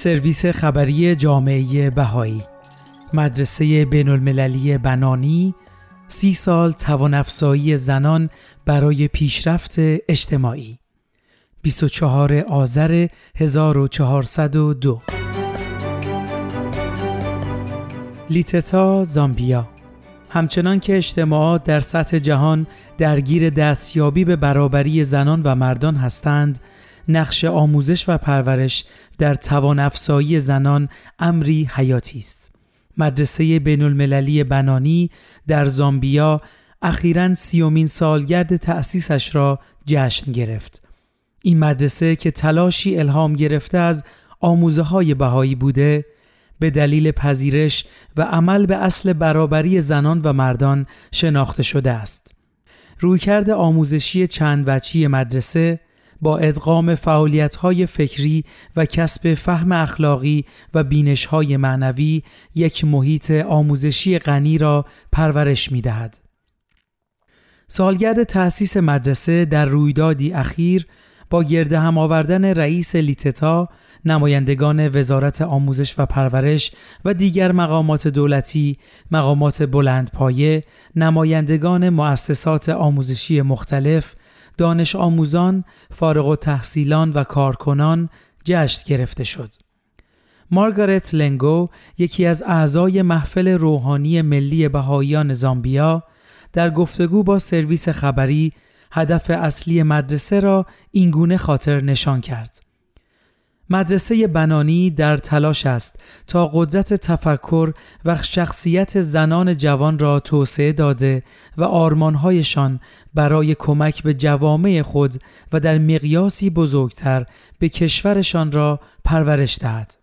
سرویس خبری جامعه بهایی. مدرسه بین المللی بنانی سی سال توانافزایی زنان برای پیشرفت اجتماعی. 24 آذر 1402 لیتتا زامبیا. همچنان که اجتماعات در سطح جهان درگیر دستیابی به برابری زنان و مردان هستند نقش آموزش و پرورش در توان زنان امری حیاتی است مدرسه بین المللی بنانی در زامبیا اخیرا سیومین سالگرد تأسیسش را جشن گرفت این مدرسه که تلاشی الهام گرفته از آموزه های بهایی بوده به دلیل پذیرش و عمل به اصل برابری زنان و مردان شناخته شده است. رویکرد آموزشی چند وچی مدرسه با ادغام های فکری و کسب فهم اخلاقی و های معنوی یک محیط آموزشی غنی را پرورش می دهد. سالگرد تأسیس مدرسه در رویدادی اخیر با گرد هم آوردن رئیس لیتتا نمایندگان وزارت آموزش و پرورش و دیگر مقامات دولتی، مقامات بلندپایه، نمایندگان مؤسسات آموزشی مختلف، دانش آموزان، فارغ و تحصیلان و کارکنان جشن گرفته شد. مارگارت لنگو یکی از اعضای محفل روحانی ملی بهاییان زامبیا در گفتگو با سرویس خبری هدف اصلی مدرسه را اینگونه خاطر نشان کرد. مدرسه بنانی در تلاش است تا قدرت تفکر و شخصیت زنان جوان را توسعه داده و آرمانهایشان برای کمک به جوامع خود و در مقیاسی بزرگتر به کشورشان را پرورش دهد.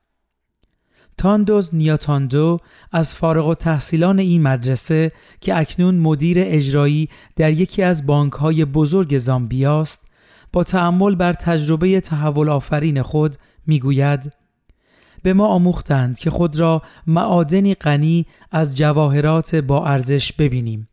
تاندوز نیاتاندو از فارغ و تحصیلان این مدرسه که اکنون مدیر اجرایی در یکی از بانک های بزرگ زامبیا است با تعمل بر تجربه تحول آفرین خود می‌گوید به ما آموختند که خود را معادنی غنی از جواهرات با ارزش ببینیم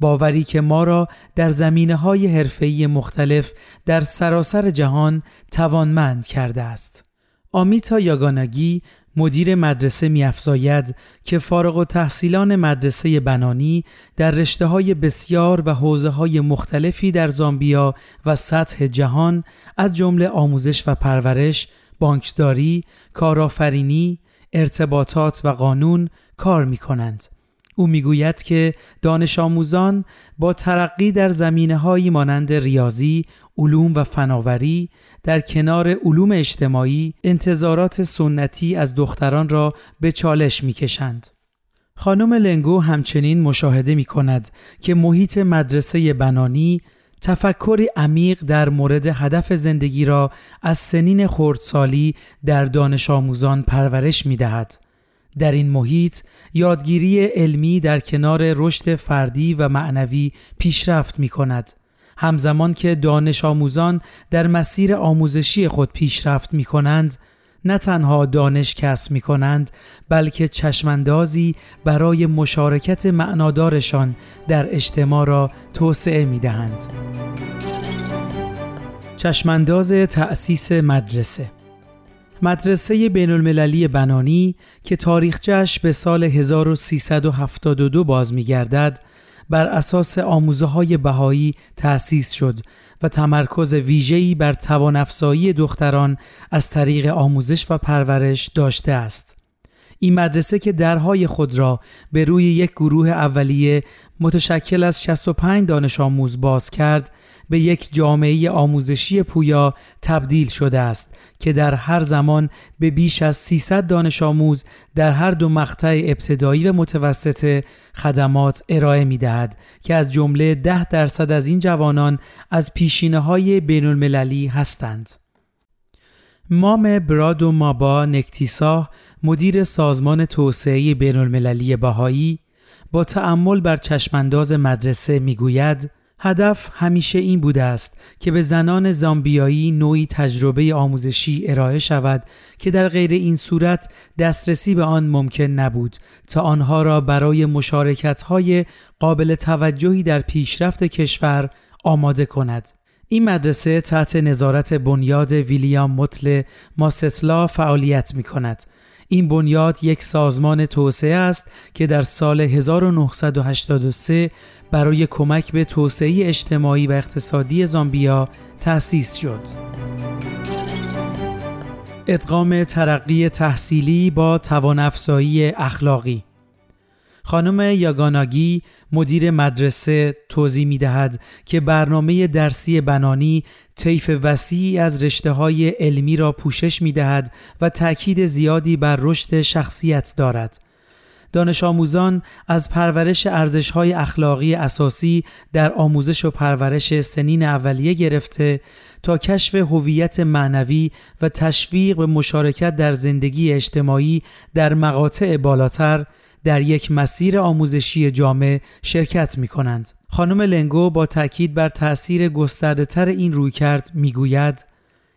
باوری که ما را در زمینه های حرفه‌ای مختلف در سراسر جهان توانمند کرده است. آمیتا یاگاناگی مدیر مدرسه میافزاید که فارغ و تحصیلان مدرسه بنانی در رشته های بسیار و حوزه های مختلفی در زامبیا و سطح جهان از جمله آموزش و پرورش، بانکداری، کارآفرینی، ارتباطات و قانون کار می کنند. او می‌گوید که دانش آموزان با ترقی در زمینه هایی مانند ریاضی، علوم و فناوری در کنار علوم اجتماعی انتظارات سنتی از دختران را به چالش می‌کشند. خانم لنگو همچنین مشاهده می کند که محیط مدرسه بنانی تفکری عمیق در مورد هدف زندگی را از سنین خردسالی در دانش آموزان پرورش می دهد. در این محیط یادگیری علمی در کنار رشد فردی و معنوی پیشرفت می کند. همزمان که دانش آموزان در مسیر آموزشی خود پیشرفت می کنند، نه تنها دانش کسب می کنند بلکه چشماندازی برای مشارکت معنادارشان در اجتماع را توسعه می دهند. چشمانداز تأسیس مدرسه مدرسه بین المللی بنانی که تاریخچش به سال 1372 باز می گردد بر اساس آموزه های بهایی تأسیس شد و تمرکز ویژه‌ای بر توان دختران از طریق آموزش و پرورش داشته است. این مدرسه که درهای خود را به روی یک گروه اولیه متشکل از 65 دانش آموز باز کرد به یک جامعه آموزشی پویا تبدیل شده است که در هر زمان به بیش از 300 دانش آموز در هر دو مقطع ابتدایی و متوسط خدمات ارائه می دهد که از جمله 10 درصد از این جوانان از پیشینه های بین المللی هستند. مام براد و مابا نکتیسا مدیر سازمان توسعه بین المللی بهایی با تأمل بر چشمانداز مدرسه می‌گوید هدف همیشه این بوده است که به زنان زامبیایی نوعی تجربه آموزشی ارائه شود که در غیر این صورت دسترسی به آن ممکن نبود تا آنها را برای مشارکت های قابل توجهی در پیشرفت کشور آماده کند. این مدرسه تحت نظارت بنیاد ویلیام متل ماستلا فعالیت می کند. این بنیاد یک سازمان توسعه است که در سال 1983 برای کمک به توسعه اجتماعی و اقتصادی زامبیا تأسیس شد. ادغام ترقی تحصیلی با توانافزایی اخلاقی خانم یاگاناگی مدیر مدرسه توضیح می دهد که برنامه درسی بنانی طیف وسیعی از رشته های علمی را پوشش می دهد و تأکید زیادی بر رشد شخصیت دارد. دانش آموزان از پرورش ارزش های اخلاقی اساسی در آموزش و پرورش سنین اولیه گرفته تا کشف هویت معنوی و تشویق به مشارکت در زندگی اجتماعی در مقاطع بالاتر در یک مسیر آموزشی جامع شرکت می کنند. خانم لنگو با تاکید بر تأثیر گسترده تر این رویکرد می گوید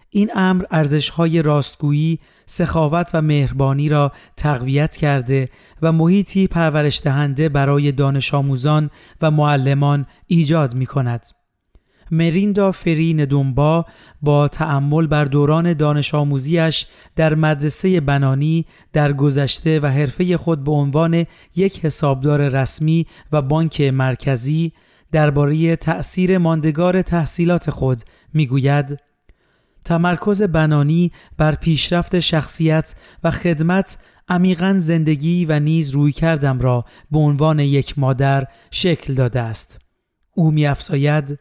این امر ارزش‌های راستگویی، سخاوت و مهربانی را تقویت کرده و محیطی پرورش دهنده برای دانش آموزان و معلمان ایجاد می کند. مریندا فری ندومبا با تأمل بر دوران دانش آموزیش در مدرسه بنانی در گذشته و حرفه خود به عنوان یک حسابدار رسمی و بانک مرکزی درباره تأثیر ماندگار تحصیلات خود می‌گوید تمرکز بنانی بر پیشرفت شخصیت و خدمت عمیقا زندگی و نیز روی کردم را به عنوان یک مادر شکل داده است. او میافزاید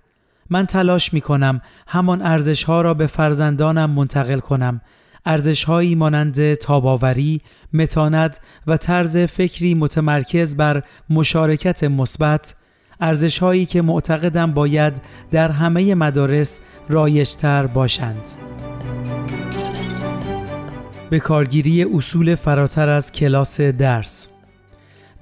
من تلاش می کنم همان ارزش ها را به فرزندانم منتقل کنم ارزش هایی مانند تاباوری، متانت و طرز فکری متمرکز بر مشارکت مثبت ارزش هایی که معتقدم باید در همه مدارس رایجتر باشند. به کارگیری اصول فراتر از کلاس درس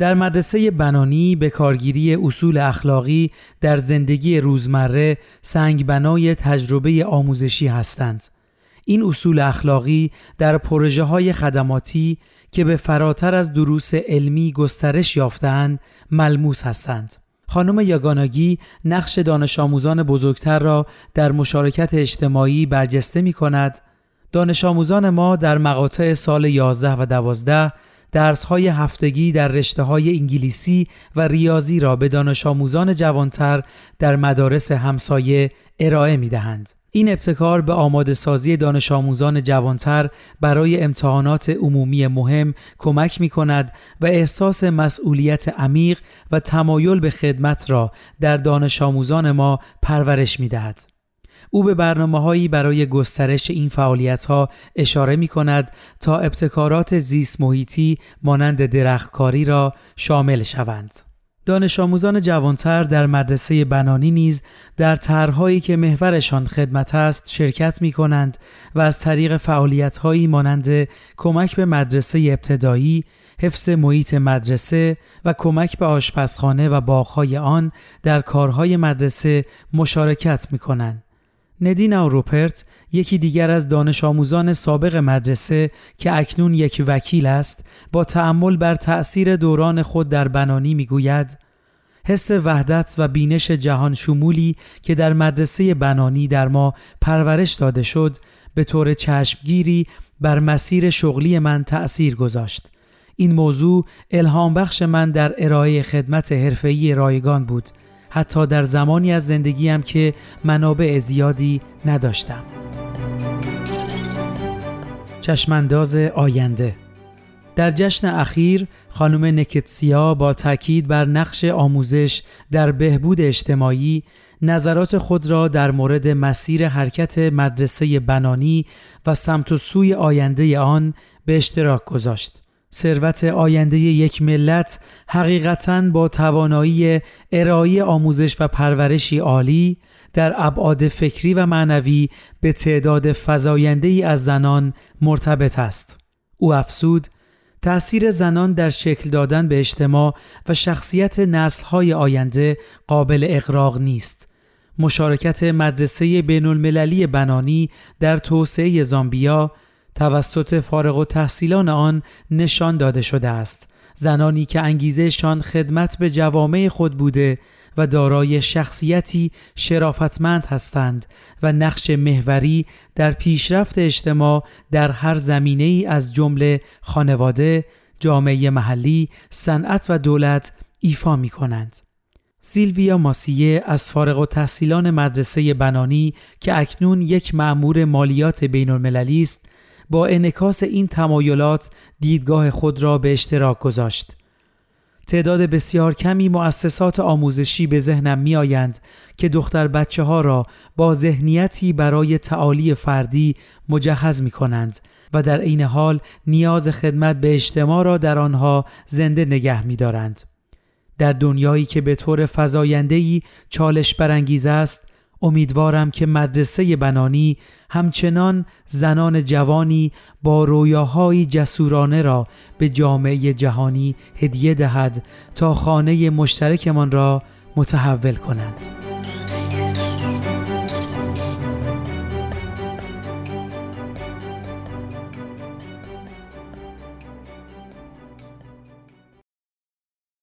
در مدرسه بنانی به کارگیری اصول اخلاقی در زندگی روزمره سنگ بنای تجربه آموزشی هستند. این اصول اخلاقی در پروژه های خدماتی که به فراتر از دروس علمی گسترش یافتند ملموس هستند. خانم یاگاناگی نقش دانش آموزان بزرگتر را در مشارکت اجتماعی برجسته می کند. دانش آموزان ما در مقاطع سال 11 و 12 درس های هفتگی در رشته های انگلیسی و ریاضی را به دانش آموزان جوانتر در مدارس همسایه ارائه می دهند. این ابتکار به آماده سازی دانش آموزان جوانتر برای امتحانات عمومی مهم کمک می کند و احساس مسئولیت عمیق و تمایل به خدمت را در دانش آموزان ما پرورش می دهد. او به برنامه برای گسترش این فعالیت ها اشاره می کند تا ابتکارات زیست محیطی مانند درختکاری را شامل شوند. دانش آموزان جوانتر در مدرسه بنانی نیز در طرحهایی که محورشان خدمت است شرکت می کنند و از طریق فعالیت هایی مانند کمک به مدرسه ابتدایی، حفظ محیط مدرسه و کمک به آشپزخانه و باغهای آن در کارهای مدرسه مشارکت می کنند. ندینا روپرت یکی دیگر از دانش آموزان سابق مدرسه که اکنون یک وکیل است با تأمل بر تأثیر دوران خود در بنانی می‌گوید حس وحدت و بینش جهان شمولی که در مدرسه بنانی در ما پرورش داده شد به طور چشمگیری بر مسیر شغلی من تأثیر گذاشت. این موضوع الهام بخش من در ارائه خدمت حرفه‌ای رایگان بود حتی در زمانی از زندگیم که منابع زیادی نداشتم چشمانداز آینده در جشن اخیر خانم نکتسیا با تاکید بر نقش آموزش در بهبود اجتماعی نظرات خود را در مورد مسیر حرکت مدرسه بنانی و سمت و سوی آینده آن به اشتراک گذاشت. ثروت آینده یک ملت حقیقتا با توانایی ارائه آموزش و پرورشی عالی در ابعاد فکری و معنوی به تعداد فزاینده ای از زنان مرتبط است. او افسود تأثیر زنان در شکل دادن به اجتماع و شخصیت نسلهای آینده قابل اقراق نیست. مشارکت مدرسه بین المللی بنانی در توسعه زامبیا توسط فارغ و تحصیلان آن نشان داده شده است زنانی که انگیزهشان خدمت به جوامع خود بوده و دارای شخصیتی شرافتمند هستند و نقش محوری در پیشرفت اجتماع در هر زمینه ای از جمله خانواده، جامعه محلی، صنعت و دولت ایفا می کنند. سیلویا ماسیه از فارغ و تحصیلان مدرسه بنانی که اکنون یک معمور مالیات بین المللی است با انکاس این تمایلات دیدگاه خود را به اشتراک گذاشت. تعداد بسیار کمی مؤسسات آموزشی به ذهنم می آیند که دختر بچه ها را با ذهنیتی برای تعالی فردی مجهز می کنند و در عین حال نیاز خدمت به اجتماع را در آنها زنده نگه می دارند. در دنیایی که به طور فضایندهی چالش برانگیز است امیدوارم که مدرسه بنانی همچنان زنان جوانی با رویاهایی جسورانه را به جامعه جهانی هدیه دهد تا خانه مشترکمان را متحول کنند.